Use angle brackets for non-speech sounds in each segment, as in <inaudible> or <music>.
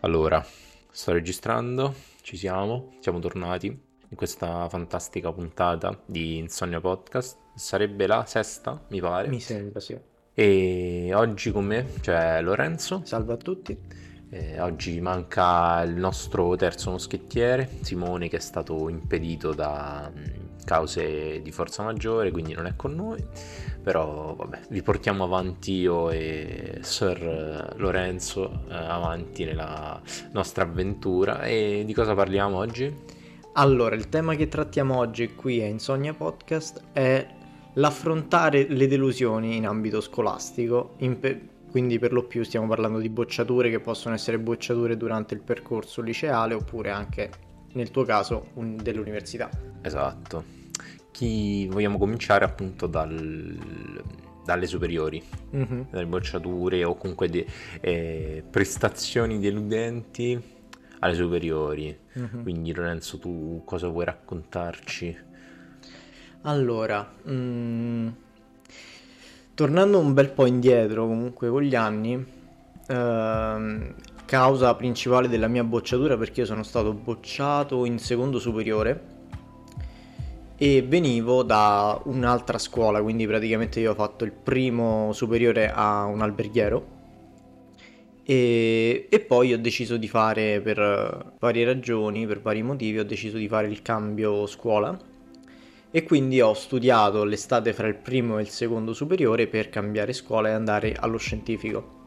Allora, sto registrando, ci siamo, siamo tornati in questa fantastica puntata di Insonnia Podcast. Sarebbe la sesta, mi pare. Mi sembra, sì. E oggi con me c'è Lorenzo. Salve a tutti. Eh, oggi manca il nostro terzo moschettiere, Simone, che è stato impedito da mh, cause di forza maggiore, quindi non è con noi. Però vabbè, vi portiamo avanti io e Sir Lorenzo eh, avanti nella nostra avventura. E di cosa parliamo oggi? Allora, il tema che trattiamo oggi qui a Insonnia Podcast è l'affrontare le delusioni in ambito scolastico, in pe- quindi per lo più stiamo parlando di bocciature che possono essere bocciature durante il percorso liceale oppure anche nel tuo caso un- dell'università. Esatto. Chi vogliamo cominciare appunto dal- dalle superiori, Mhm. dalle bocciature o comunque di, eh, prestazioni deludenti alle superiori. Mhm. Quindi Lorenzo, tu cosa vuoi raccontarci? Allora, mm, tornando un bel po' indietro comunque con gli anni, ehm, causa principale della mia bocciatura perché io sono stato bocciato in secondo superiore e venivo da un'altra scuola, quindi praticamente io ho fatto il primo superiore a un alberghiero e, e poi ho deciso di fare per eh, varie ragioni, per vari motivi, ho deciso di fare il cambio scuola e quindi ho studiato l'estate fra il primo e il secondo superiore per cambiare scuola e andare allo scientifico.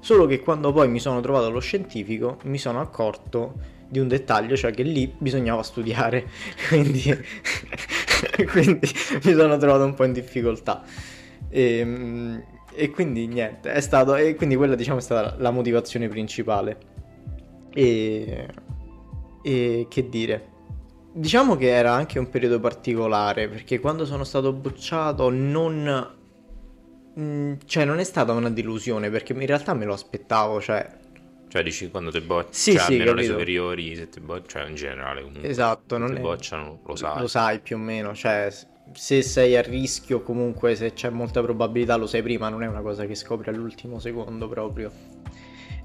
Solo che quando poi mi sono trovato allo scientifico mi sono accorto di un dettaglio, cioè che lì bisognava studiare, <laughs> quindi, <laughs> quindi mi sono trovato un po' in difficoltà. E, e quindi niente, è stato, e quindi quella diciamo è stata la motivazione principale. E, e che dire, diciamo che era anche un periodo particolare perché quando sono stato bocciato non... mm, Cioè non è stata una delusione perché in realtà me lo aspettavo, cioè Cioè dici quando ti bocciano, Sì, cioè sì, almeno le superiori, se ti bocciano, cioè in generale comunque, Esatto, se non ti è- bocciano lo sai. Lo sai più o meno, cioè se sei a rischio comunque se c'è molta probabilità lo sai prima, non è una cosa che scopri all'ultimo secondo proprio.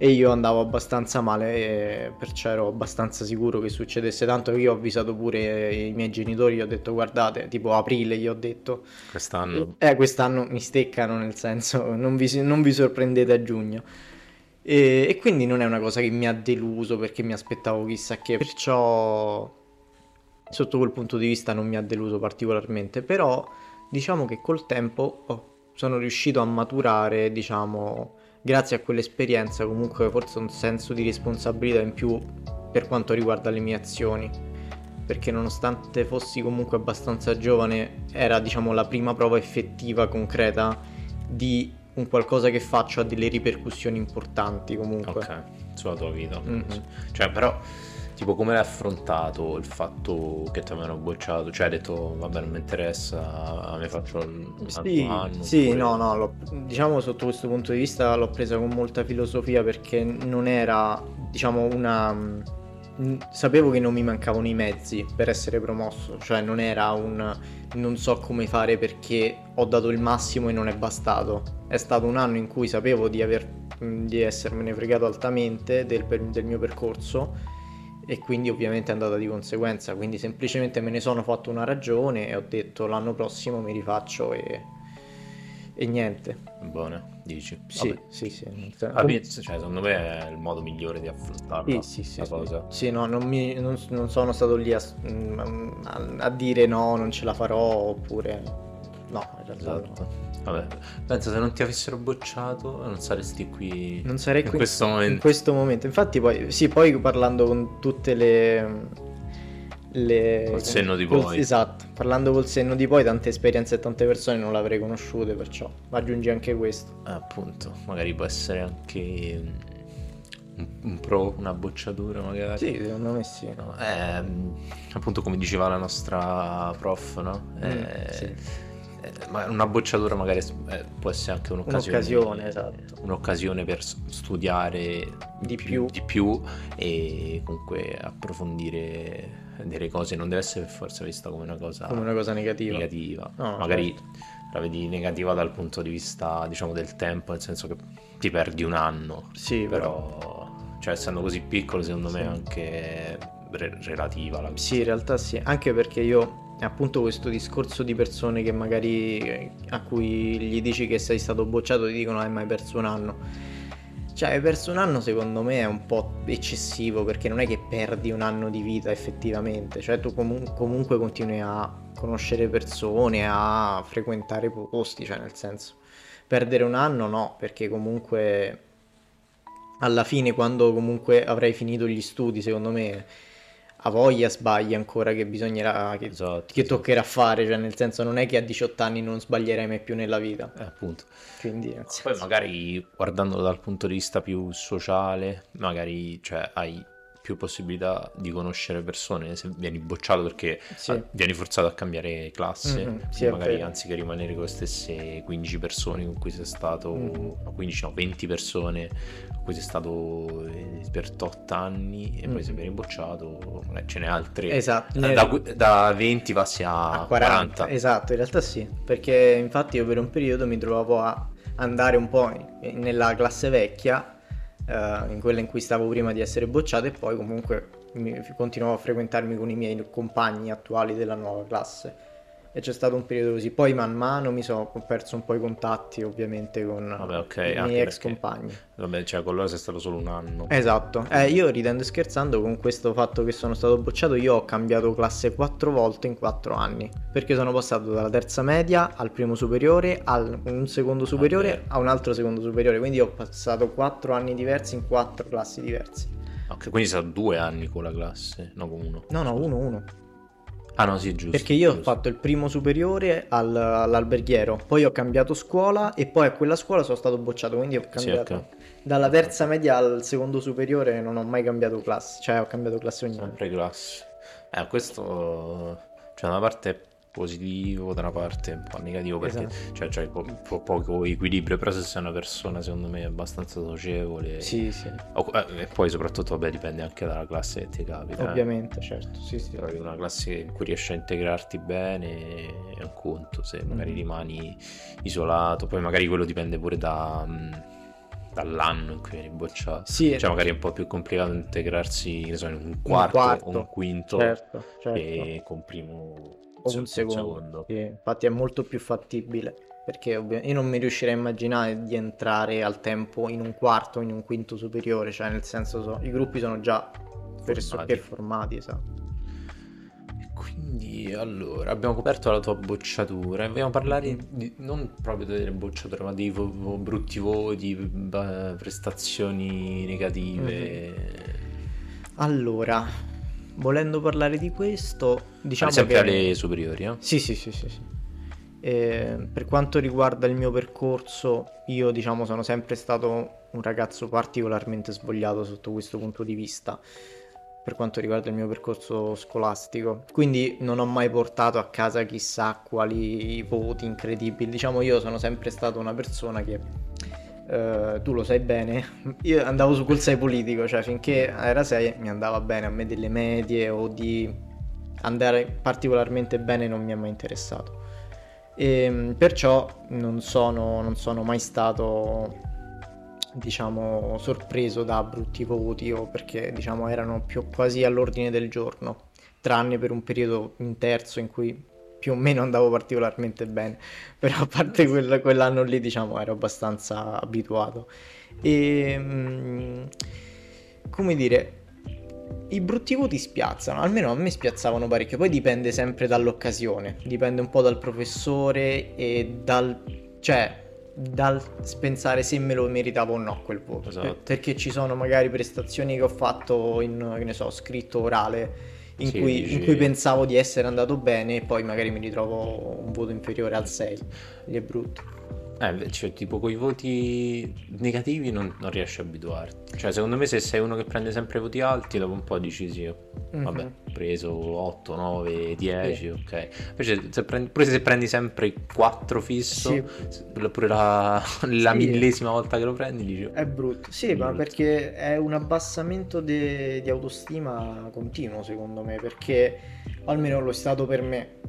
E io andavo abbastanza male, perciò ero abbastanza sicuro che succedesse, tanto che io ho avvisato pure i miei genitori, gli ho detto guardate, tipo aprile gli ho detto, Quest'anno. Eh quest'anno mi steccano nel senso non vi, non vi sorprendete a giugno. E, e quindi non è una cosa che mi ha deluso perché mi aspettavo chissà che, perciò sotto quel punto di vista non mi ha deluso particolarmente, però diciamo che col tempo oh, sono riuscito a maturare, diciamo, grazie a quell'esperienza comunque forse un senso di responsabilità in più per quanto riguarda le mie azioni. Perché nonostante fossi comunque abbastanza giovane, era diciamo la prima prova effettiva, concreta di un qualcosa che faccio ha delle ripercussioni importanti comunque. Ok, sulla tua vita. Mhm. Cioè, però, tipo, come l'hai affrontato il fatto che ti avevano bocciato? Cioè, hai detto, vabbè, non mi interessa, mi faccio un altro Sì, anno. sì, oppure- no, no, diciamo sotto questo punto di vista l'ho presa con molta filosofia perché non era, diciamo, una... mh, Sapevo che non mi mancavano i mezzi per essere promosso, cioè non era un non so come fare perché ho dato il massimo e non è bastato. È stato un anno in cui sapevo di, aver, mh, di essermene fregato altamente del, del mio percorso e quindi ovviamente è andata di conseguenza, quindi semplicemente me ne sono fatto una ragione e ho detto l'anno prossimo mi rifaccio e, e niente. Buone, dici? Sì, Vabbè. sì, sì. Alla fine, cioè, secondo me è il modo migliore di affrontarla, Sì, sì, sì, cosa. Sì, no, non, mi- non- non sono stato lì a, a- a dire no, non ce la farò oppure no, in realtà no. Vabbè, pensa se non ti avessero bocciato non saresti qui Non sarei in qui questo momento. in questo momento. Infatti poi, sì, poi parlando con tutte le... le Col senno di col- poi. Esatto, parlando col senno di poi, tante esperienze e tante persone non l'avrei conosciute, perciò aggiungi anche questo. Eh, appunto, magari può essere anche un, un pro, una bocciatura magari. Sì, secondo me sì. No, ehm, appunto come diceva la nostra prof, no? Eh, sì. Ma una bocciatura magari eh, può essere anche un'occasione, Un'occasione, esatto. un'occasione per studiare Di più. di più e comunque approfondire delle cose, non deve essere per forza vista come una cosa Come una cosa negativa. negativa. No, magari certo. la vedi negativa dal punto di vista, diciamo, del tempo, nel senso che ti perdi un anno, Sì, però cioè essendo così piccolo secondo me è anche re- relativa la Sì, in realtà sì, anche perché io appunto questo discorso di persone che magari a cui gli dici che sei stato bocciato ti dicono hai mai perso un anno. Cioè, perso un anno secondo me è un po' eccessivo perché non è che perdi un anno di vita effettivamente, cioè tu comu- comunque continui a conoscere persone, a frequentare posti, cioè nel senso perdere un anno no, perché comunque alla fine quando comunque avrai finito gli studi, secondo me a voglia sbagli ancora che bisognerà che, Esatto, che esatto. toccherà fare, cioè nel senso non è che a 18 anni non sbaglierai mai più nella vita. Eh, appunto. Quindi Poi magari guardandolo dal punto di vista più sociale, magari cioè, hai più possibilità di conoscere persone se vieni bocciato perché Sì. ah, vieni forzato a cambiare classe, Mhm, sì, magari anziché rimanere con le stesse 15 persone con cui sei stato, Mhm. no, 15 no, 20 persone con cui sei stato eh, per 8 anni e poi Mhm. se vieni bocciato magari ce n'è altre. Esatto, Da, da, da 20 passi a, a 40. 40. Esatto, in realtà sì, perché infatti io per un periodo mi trovavo a andare un po' nella classe vecchia, eh, in quella in cui stavo prima di essere bocciato e poi comunque mi- continuavo a frequentarmi con i miei compagni attuali della nuova classe. E c'è stato un periodo così, poi man mano mi sono perso un po' i contatti ovviamente con Vabbè, ok, i miei ex perché- compagni. Vabbè, cioè con loro sei stato solo un anno. Esatto, eh, io ridendo e scherzando con questo fatto che sono stato bocciato, io ho cambiato classe quattro volte in quattro anni, perché sono passato dalla terza media al primo superiore, a un secondo superiore, vero. a un altro secondo superiore, quindi ho passato quattro anni diversi in quattro classi diverse. Ok, quindi stato due anni con la classe, no con uno. No, no, uno, uno. Ah no, sì, giusto. Perché io ho giusto. fatto il primo superiore al- all'alberghiero, poi ho cambiato scuola e poi a quella scuola sono stato bocciato, quindi ho Sì, cambiato. ok. Dalla terza media al secondo superiore non ho mai cambiato classe, cioè ho cambiato classe ogni anno. Sempre classe. Eh, questo... Cioè, da una parte positivo, da una parte un po' negativo perché Esatto. cioè, c'hai po- po- poco equilibrio, però se sei una persona secondo me abbastanza socievole... Sì, sì, eh, e poi soprattutto, vabbè, dipende anche dalla classe che ti capita. eh. ovviamente, certo, sì, sì. Trovi una classe in cui riesci a integrarti bene è un conto, se magari Mhm. rimani isolato, poi magari quello dipende pure da, mh, dall'anno in cui vieni bocciato. Sì, Cioè magari è un po' più complicato integrarsi, so, in un quarto, quarto, o un quinto certo, certo. che con primo O un secondo. Sì, infatti è molto più fattibile, perché io non mi riuscirei a immaginare di entrare al tempo in un quarto o in un quinto superiore, cioè nel senso so- i gruppi sono già pressoché formati, esatto. Quindi allora abbiamo coperto la tua bocciatura e vogliamo parlare di- non proprio delle bocciature, ma di vo- brutti voti, b- prestazioni negative. Allora, volendo parlare di questo, diciamo Ad esempio che... alle superiori, eh? Sì, sì, sì, sì, sì. Eh, per quanto riguarda il mio percorso, io diciamo sono sempre stato un ragazzo particolarmente svogliato sotto questo punto di vista, per quanto riguarda il mio percorso scolastico. Quindi non ho mai portato a casa chissà quali voti incredibili. Diciamo, io sono sempre stato una persona che, eh, tu lo sai bene, <laughs> io andavo su quel 6 politico, cioè finché era 6 mi andava bene, a me delle medie o di andare particolarmente bene non mi è mai interessato. E perciò non sono, non sono mai stato, diciamo, sorpreso da brutti voti o perché, diciamo, erano più quasi all'ordine del giorno, tranne per un periodo in terzo in cui più o meno andavo particolarmente bene, <laughs> però a parte quel- quell'anno lì, diciamo, ero abbastanza abituato. E mm, come dire, i brutti voti spiazzano, almeno a me spiazzavano parecchio, poi dipende sempre dall'occasione, dipende un po' dal professore e dal... cioè dal pensare se me lo meritavo o no quel voto, Esatto. Per- perché ci sono magari prestazioni che ho fatto in, che ne so, scritto orale, in, Sì, cui, dici- in cui pensavo di essere andato bene e poi magari mi ritrovo un voto inferiore al 6, lì è brutto. Eh, cioè, tipo con i voti negativi non, non riesci a abituarti. Cioè, secondo me, se sei uno che prende sempre voti alti, dopo un po' dici sì, oh, vabbè, Mhm. ho preso 8, 9, 10, ok. Invece, se prendi, pure se prendi sempre 4 fisso, Sì. se- pure la, <laughs> la Sì. millesima volta che lo prendi, dici È brutto, sì, È ma brutto. perché è un abbassamento de- di autostima continuo, secondo me, perché almeno lo è stato per me.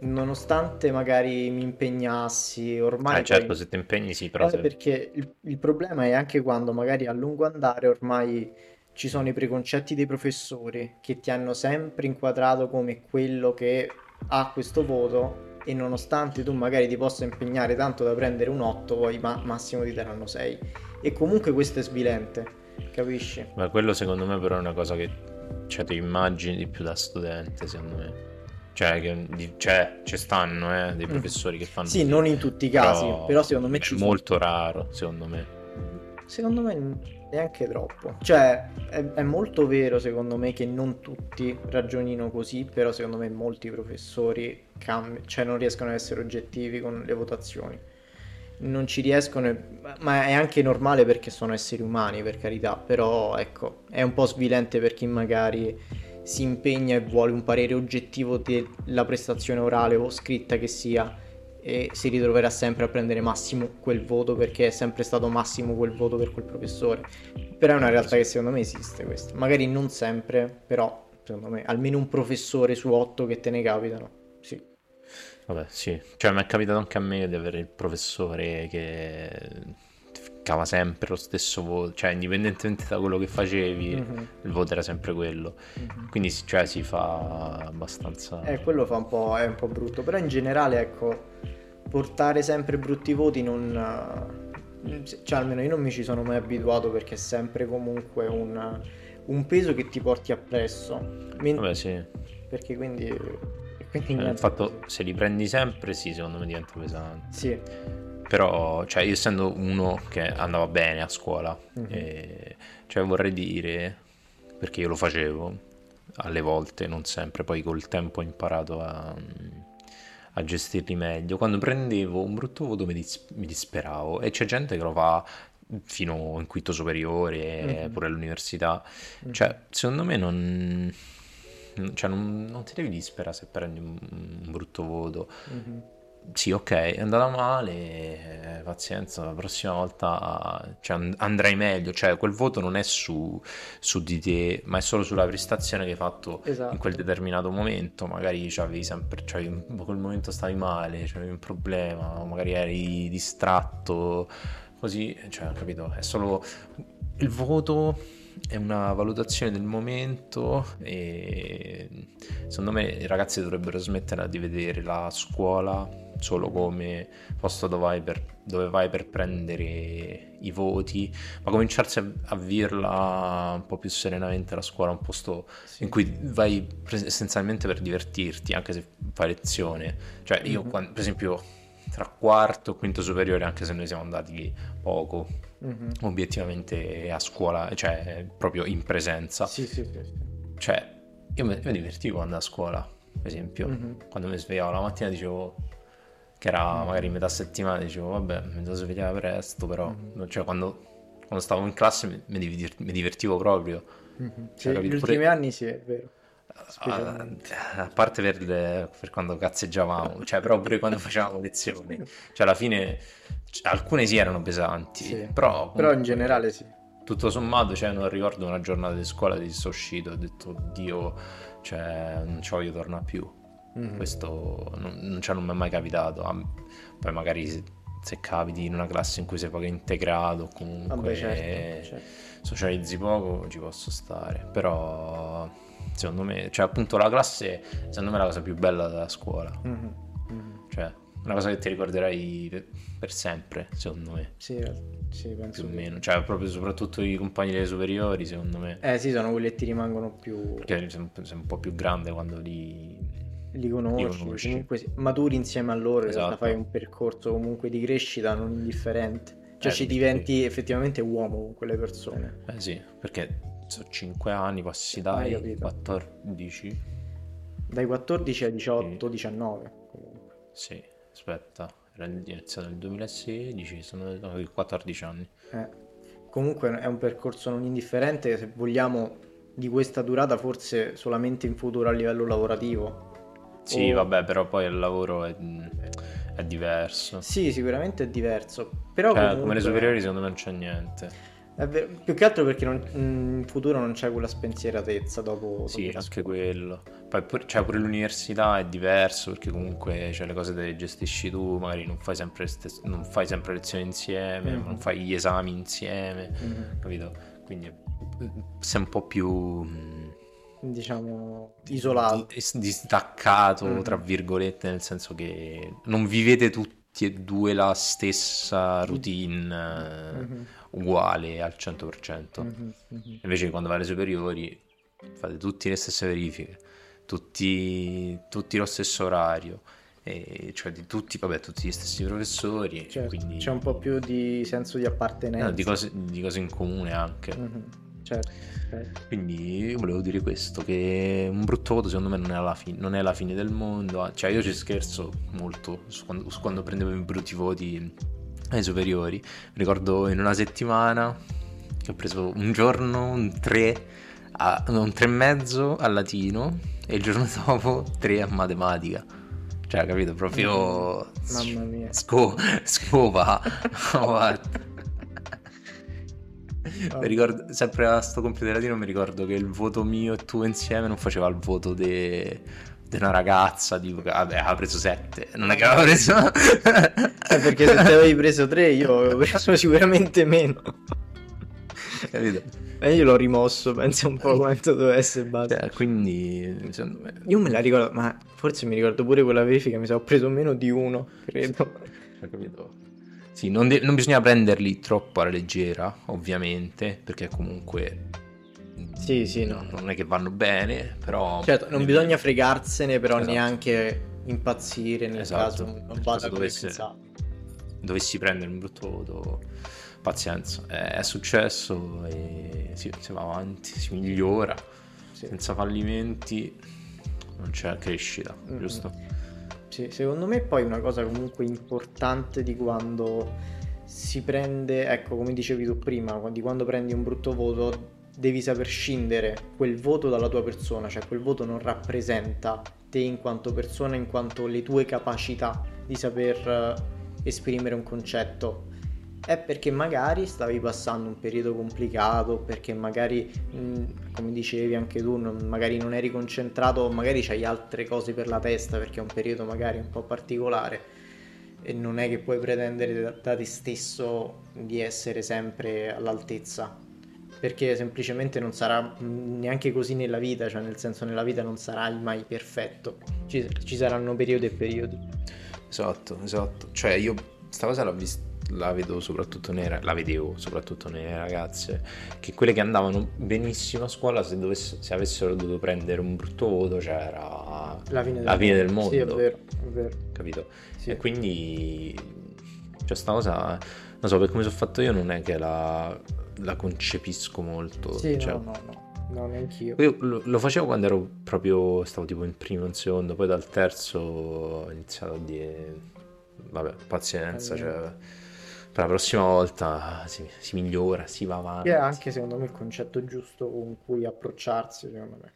Nonostante magari mi impegnassi, ormai Eh certo, poi... se ti impegni sì, però Eh, se... perché il, il problema è anche quando magari a lungo andare ormai ci sono i preconcetti dei professori che ti hanno sempre inquadrato come quello che ha questo voto e nonostante tu magari ti possa impegnare tanto da prendere un 8, poi ma- massimo ti daranno 6. E comunque questo è svilente, capisci? Ma quello secondo me però è una cosa che cioè, ti immagini di più da studente, secondo me. Cioè, che, cioè, ci stanno eh, dei Mm. professori che fanno Sì, non in tutti i casi, però però secondo me è ci sono. molto raro, secondo me. Secondo me neanche troppo. Cioè, è, è molto vero secondo me che non tutti ragionino così, però secondo me molti professori cambi- cioè non riescono ad essere oggettivi con le votazioni. Non ci riescono, ma è anche normale perché sono esseri umani, per carità, però ecco, è un po' svilente per chi magari si impegna e vuole un parere oggettivo della prestazione orale o scritta che sia e si ritroverà sempre a prendere massimo quel voto perché è sempre stato massimo quel voto per quel professore. Però è una realtà che secondo me esiste questa. Magari non sempre, però secondo me almeno un professore su otto che te ne capitano. Sì. Vabbè, sì. Cioè, mi è capitato anche a me di avere il professore che cava sempre lo stesso voto, cioè, indipendentemente da quello che facevi, Mhm, il voto era sempre quello. mhm. Quindi, cioè, si fa abbastanza... Eh, quello fa un po', è un po' brutto, però in generale, ecco, portare sempre brutti voti non... Cioè, almeno io non mi ci sono mai abituato perché è sempre comunque un, un peso che ti porti appresso. Men- Vabbè, sì. Perché quindi... quindi Eh, fatto, se li prendi sempre, sì, secondo me diventa pesante. Sì. Però, cioè, io essendo uno che andava bene a scuola, Mhm. eh, cioè vorrei dire, perché io lo facevo alle volte, non sempre, poi col tempo ho imparato a, a gestirli meglio. Quando prendevo un brutto voto mi, dis- mi disperavo e c'è gente che lo fa fino in quinto superiore, Mhm. pure all'università. Mhm. Cioè, secondo me non... Cioè, non, non ti devi disperare se prendi un, un brutto voto. Mhm. Sì, ok, è andata male, eh, pazienza, la prossima volta cioè, and- andrai meglio, cioè quel voto non è su, su di te, ma è solo sulla prestazione che hai fatto in Esatto. quel determinato momento, magari c'avevi sempre, cioè, in quel momento stavi male, c'avevi un problema, magari eri distratto, così, cioè, capito? È solo il voto è una valutazione del momento e secondo me i ragazzi dovrebbero smettere di vedere la scuola solo come posto dove vai per, dove vai per prendere i voti, ma cominciarsi a, a viverla un po' più serenamente la scuola, un posto Sì. in cui vai essenzialmente per divertirti, anche se fai lezione. Cioè io, Mhm. quan- per esempio, tra quarto e quinto superiore, anche se noi siamo andati poco, Mhm. obiettivamente a scuola, cioè proprio in presenza, Sì, sì, sì. sì. cioè io mi, mi divertivo andare a scuola, per esempio, Mhm. quando mi svegliavo la mattina dicevo che era magari metà settimana, dicevo vabbè, mi devo svegliare presto, però, Mhm. cioè quando, quando stavo in classe mi, mi divertivo proprio. Mhm. Sì, Cioè, gli capito? ultimi Pure- anni sì, è vero. A, Specialmente. a parte per, le- per quando cazzeggiavamo, cioè però pure quando facevamo lezioni, cioè alla fine alcune sì erano pesanti, Sì. però Però in generale sì. tutto sommato, cioè, non ricordo una giornata di scuola di sono uscito, ho detto, Dio, cioè, non ci voglio tornare più. Mhm. Questo non, non, cioè, non mi è mai capitato. Ah, Poi magari se, se capiti in una classe in cui sei poco integrato, o comunque Vabbè, certo, certo. socializzi poco, ci posso stare. Però, secondo me, cioè, appunto, la classe, secondo me, è la cosa più bella della scuola. Mhm. Mhm. Cioè, una cosa che ti ricorderai per, sempre, secondo me, Sì, sì, penso più o meno. Cioè, proprio soprattutto i compagni delle superiori, secondo me. Eh sì, sono quelli che ti rimangono più... Perché sei un, po' più grande quando li... Li conosci, conosci. comunque sì, maturi insieme a loro, Esatto. fai un percorso comunque di crescita non indifferente. Cioè Eh, ci diventi effettivamente uomo con quelle persone. Eh sì, perché sono 5 anni, passi Hai dai capito. 14. Dai 14 ai 18, 19 comunque. Sì, aspetta, era iniziato nel 2016, sono no, 14 anni. Eh. Comunque è un percorso non indifferente, se vogliamo, di questa durata forse solamente in futuro a livello lavorativo. Sì, O- vabbè, però poi il lavoro è, è diverso. Sì, sicuramente è diverso, però Cioè, comunque... come le superiori secondo me non c'è niente. Vero, più che altro perché non, in futuro non c'è quella spensieratezza dopo. Sì, anche quello. Poi cioè, pure l'università è diverso perché comunque cioè, le cose te le gestisci tu, magari non fai sempre, stes- non fai sempre lezioni insieme, mm-hmm. non fai gli esami insieme, mm-hmm. capito? Quindi sei un po' più diciamo isolato distaccato mm-hmm. tra virgolette nel senso che non vivete tutti e due la stessa routine mm-hmm. uguale al 100% mm-hmm. invece quando vai alle superiori fate tutti le stesse verifiche tutti, tutti lo stesso orario cioè di tutti, vabbè, tutti gli stessi professori certo, quindi... c'è un po' più di senso di appartenenza. No, di, cose, di, cose, in comune anche certo quindi volevo dire questo, che un brutto voto secondo me non è, la, fi- non è la fine del mondo, cioè io ci scherzo molto su quando, su quando prendevo i brutti voti ai superiori, mi ricordo in una settimana che ho preso un giorno un 3, a, un 3 e mezzo a latino e il giorno <laughs> dopo 3 a matematica. Cioè, capito? Proprio... Mamma mia. Sco- scopa. <laughs> mi ricordo, sempre a sto compito latino mi ricordo che il voto mio e tuo insieme non faceva il voto di una ragazza tipo vabbè aveva preso 7 non è che aveva preso eh, perché se te avevi preso 3 io avevo preso sicuramente meno. Capito? E io l'ho rimosso penso un po' quanto dovesse essere basta. Cioè, quindi me... io me la ricordo ma forse mi ricordo pure quella verifica mi sa ho preso meno di uno credo. Ho capito sì, non, de- non bisogna prenderli troppo alla leggera, ovviamente, perché comunque sì, sì, no. non è che vanno bene, però... Certo, non bisogna fregarsene, però esatto. neanche impazzire nel esatto. caso non vada caso dovesse, dovessi prendere un brutto voto, pazienza, è, è successo e si, si, va avanti, si migliora, sì. senza fallimenti non c'è crescita, mm-hmm. giusto? Sì, secondo me poi una cosa comunque importante di quando si prende, ecco come dicevi tu prima, di quando prendi un brutto voto devi saper scindere quel voto dalla tua persona, cioè quel voto non rappresenta te in quanto persona, in quanto le tue capacità di saper eh, esprimere un concetto è perché magari stavi passando un periodo complicato, perché magari, come dicevi anche tu, magari non eri concentrato, magari c'hai altre cose per la testa, perché è un periodo magari un po' particolare. E non è che puoi pretendere da, te stesso di essere sempre all'altezza, perché semplicemente non sarà neanche così nella vita, cioè nel senso nella vita non sarai mai perfetto, ci, ci saranno periodi e periodi. Esatto, esatto, cioè io questa cosa l'ho vista la vedo soprattutto nelle, la vedevo soprattutto nelle ragazze, che quelle che andavano benissimo a scuola, se, dovesse, se avessero dovuto prendere un brutto voto, c'era la fine, la fine del mondo. Sì, è vero, è vero. Capito? Sì. E quindi, cioè, sta cosa, non so, per come sono fatto io, non è che la, la concepisco molto. Sì, cioè, no, no, no. No, neanch'io. Io lo, lo, facevo quando ero proprio, stavo tipo in primo, in secondo, poi dal terzo ho iniziato a dire, vabbè, pazienza, allora. cioè per la prossima volta si, si migliora, si va avanti. È anche secondo me il concetto giusto con cui approcciarsi, secondo me.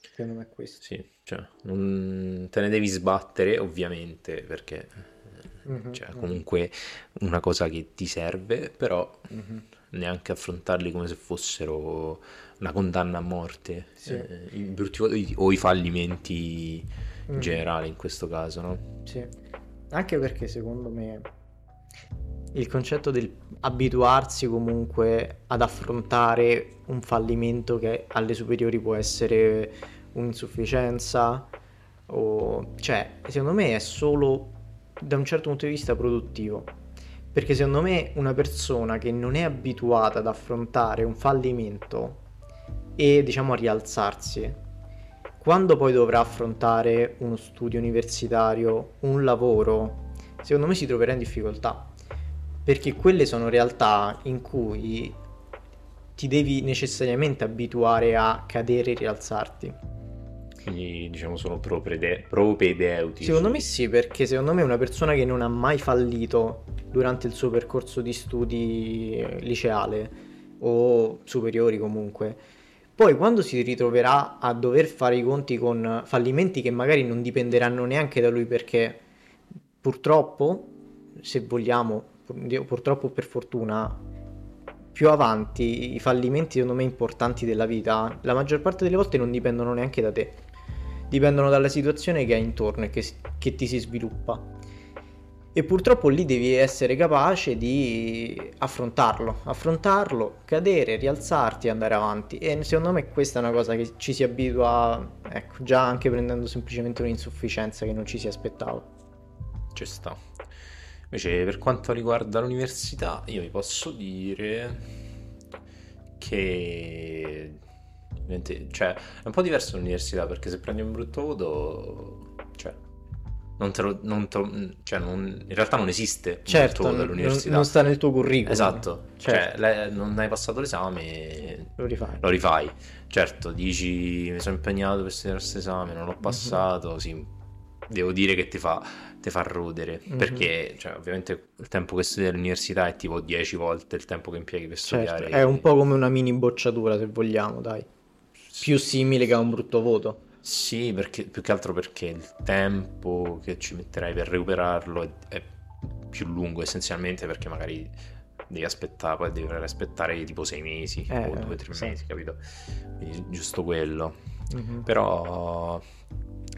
Secondo me è questo. Sì, cioè, non te ne devi sbattere ovviamente perché mm-hmm, cioè, comunque mm-hmm. una cosa che ti serve, però mm-hmm. neanche affrontarli come se fossero una condanna a morte sì. eh, i brutti, o i fallimenti in generale in questo caso, no? Sì, anche perché secondo me il concetto del abituarsi comunque ad affrontare un fallimento che alle superiori può essere un'insufficienza o cioè secondo me è solo da un certo punto di vista produttivo. Perché secondo me una persona che non è abituata ad affrontare un fallimento e diciamo a rialzarsi quando poi dovrà affrontare uno studio universitario un lavoro secondo me si troverà in difficoltà perché quelle sono realtà in cui ti devi necessariamente abituare a cadere e rialzarti. Quindi diciamo sono propedeutici. Secondo me sì, perché secondo me una persona che non ha mai fallito durante il suo percorso di studi liceale o superiori comunque, poi quando si ritroverà a dover fare i conti con fallimenti che magari non dipenderanno neanche da lui perché purtroppo, se vogliamo, purtroppo per fortuna più avanti i fallimenti secondo me importanti della vita, la maggior parte delle volte non dipendono neanche da te, dipendono dalla situazione che hai intorno e che, che ti si sviluppa. E purtroppo lì devi essere capace di affrontarlo, affrontarlo, cadere, rialzarti e andare avanti. E secondo me questa è una cosa che ci si abitua, ecco, già anche prendendo semplicemente un'insufficienza che non ci si aspettava. Ci sta. Invece per quanto riguarda l'università, io vi posso dire che cioè, è un po' diverso l'università perché se prendi un brutto voto, cioè, non te lo, non te cioè non, in realtà non esiste certo, voto dall'università. Non, sta nel tuo curriculum. Esatto, cioè, certo. cioè, le, non hai passato l'esame, lo rifai. Lo rifai. Certo, dici mi sono impegnato per studiare questo esame, non l'ho mhm. passato, mm-hmm. sì, devo dire che ti fa, ti fa rodere mm-hmm. perché cioè, ovviamente il tempo che studi all'università è tipo 10 volte il tempo che impieghi per certo, studiare. È un po' come una mini bocciatura se vogliamo, dai. Più simile che a un brutto voto. Sì, perché, più che altro perché il tempo che ci metterai per recuperarlo è, è più lungo essenzialmente perché magari devi aspettare, poi devi aspettare tipo sei mesi eh, o due o tre sì. mesi, capito? Quindi giusto quello. Mm-hmm. Però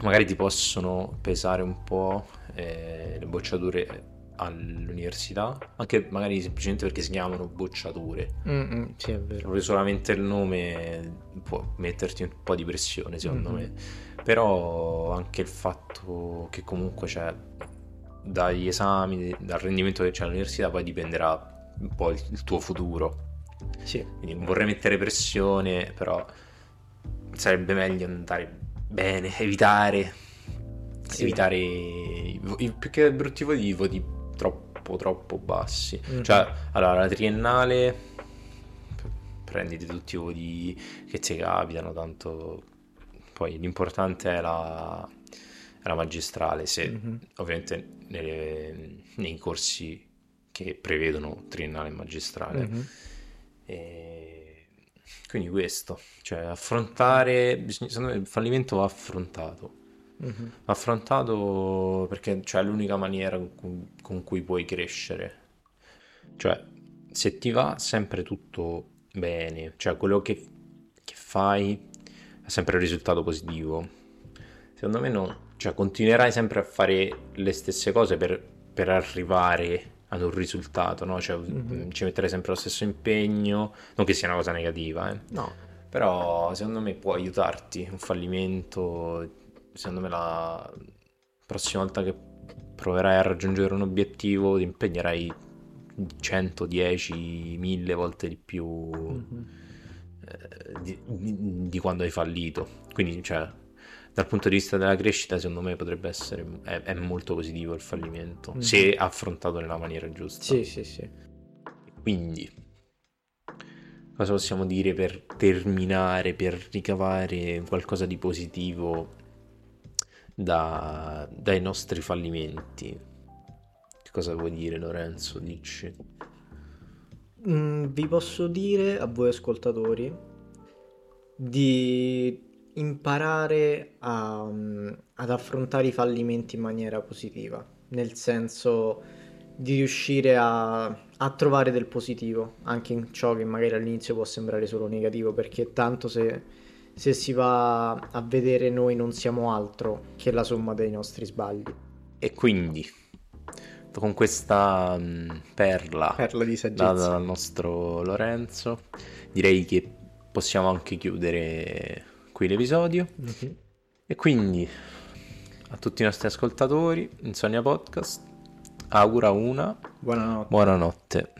magari ti possono pesare un po' eh, le bocciature all'università, anche magari semplicemente perché si chiamano bocciature. Mm-mm, sì, è vero. Proprio solamente il nome può metterti un po' di pressione, secondo mm-hmm. me. Però anche il fatto che comunque c'è dagli esami, dal rendimento che c'è all'università, poi dipenderà un po' il, il tuo futuro. Sì. Quindi vorrei mettere pressione, però sarebbe meglio andare bene, evitare, sì. evitare i, più che brutti voti, i voti troppo troppo bassi. Mm-hmm. Cioè, allora la triennale prenditi tutti i voti che ti capitano, tanto poi l'importante è la, la magistrale, se mm-hmm. ovviamente nelle, nei corsi che prevedono triennale e magistrale. Mm-hmm. E quindi questo, cioè affrontare, bisogna, secondo me il fallimento va affrontato. Mm-hmm. Affrontato perché cioè, è l'unica maniera con, con cui puoi crescere. Cioè, se ti va sempre tutto bene, cioè quello che, che fai è sempre il risultato positivo. Secondo me no, cioè continuerai sempre a fare le stesse cose per, per arrivare ad un risultato, no? Cioè, mm-hmm. ci metterei sempre lo stesso impegno, non che sia una cosa negativa, eh? No. Però secondo me può aiutarti un fallimento, secondo me la prossima volta che proverai a raggiungere un obiettivo ti impegnerai 110, 1000 volte di più mm-hmm. eh, di, di, di, quando hai fallito. Quindi, cioè, dal punto di vista della crescita, secondo me potrebbe essere è, è molto positivo il fallimento, mm. se affrontato nella maniera giusta. Sì, sì, sì. Quindi, cosa possiamo dire per terminare, per ricavare qualcosa di positivo da, dai nostri fallimenti? Che cosa vuoi dire, Lorenzo? Dici? Mm, vi posso dire a voi ascoltatori di imparare a, ad affrontare i fallimenti in maniera positiva, nel senso di riuscire a, a, trovare del positivo anche in ciò che magari all'inizio può sembrare solo negativo, perché tanto se, se si va a vedere noi non siamo altro che la somma dei nostri sbagli. E quindi, con questa um, perla, perla di saggezza data dal nostro Lorenzo, direi che possiamo anche chiudere qui l'episodio. Mm-hmm. E quindi a tutti i nostri ascoltatori, Insonnia Podcast, augura una buonanotte. buonanotte.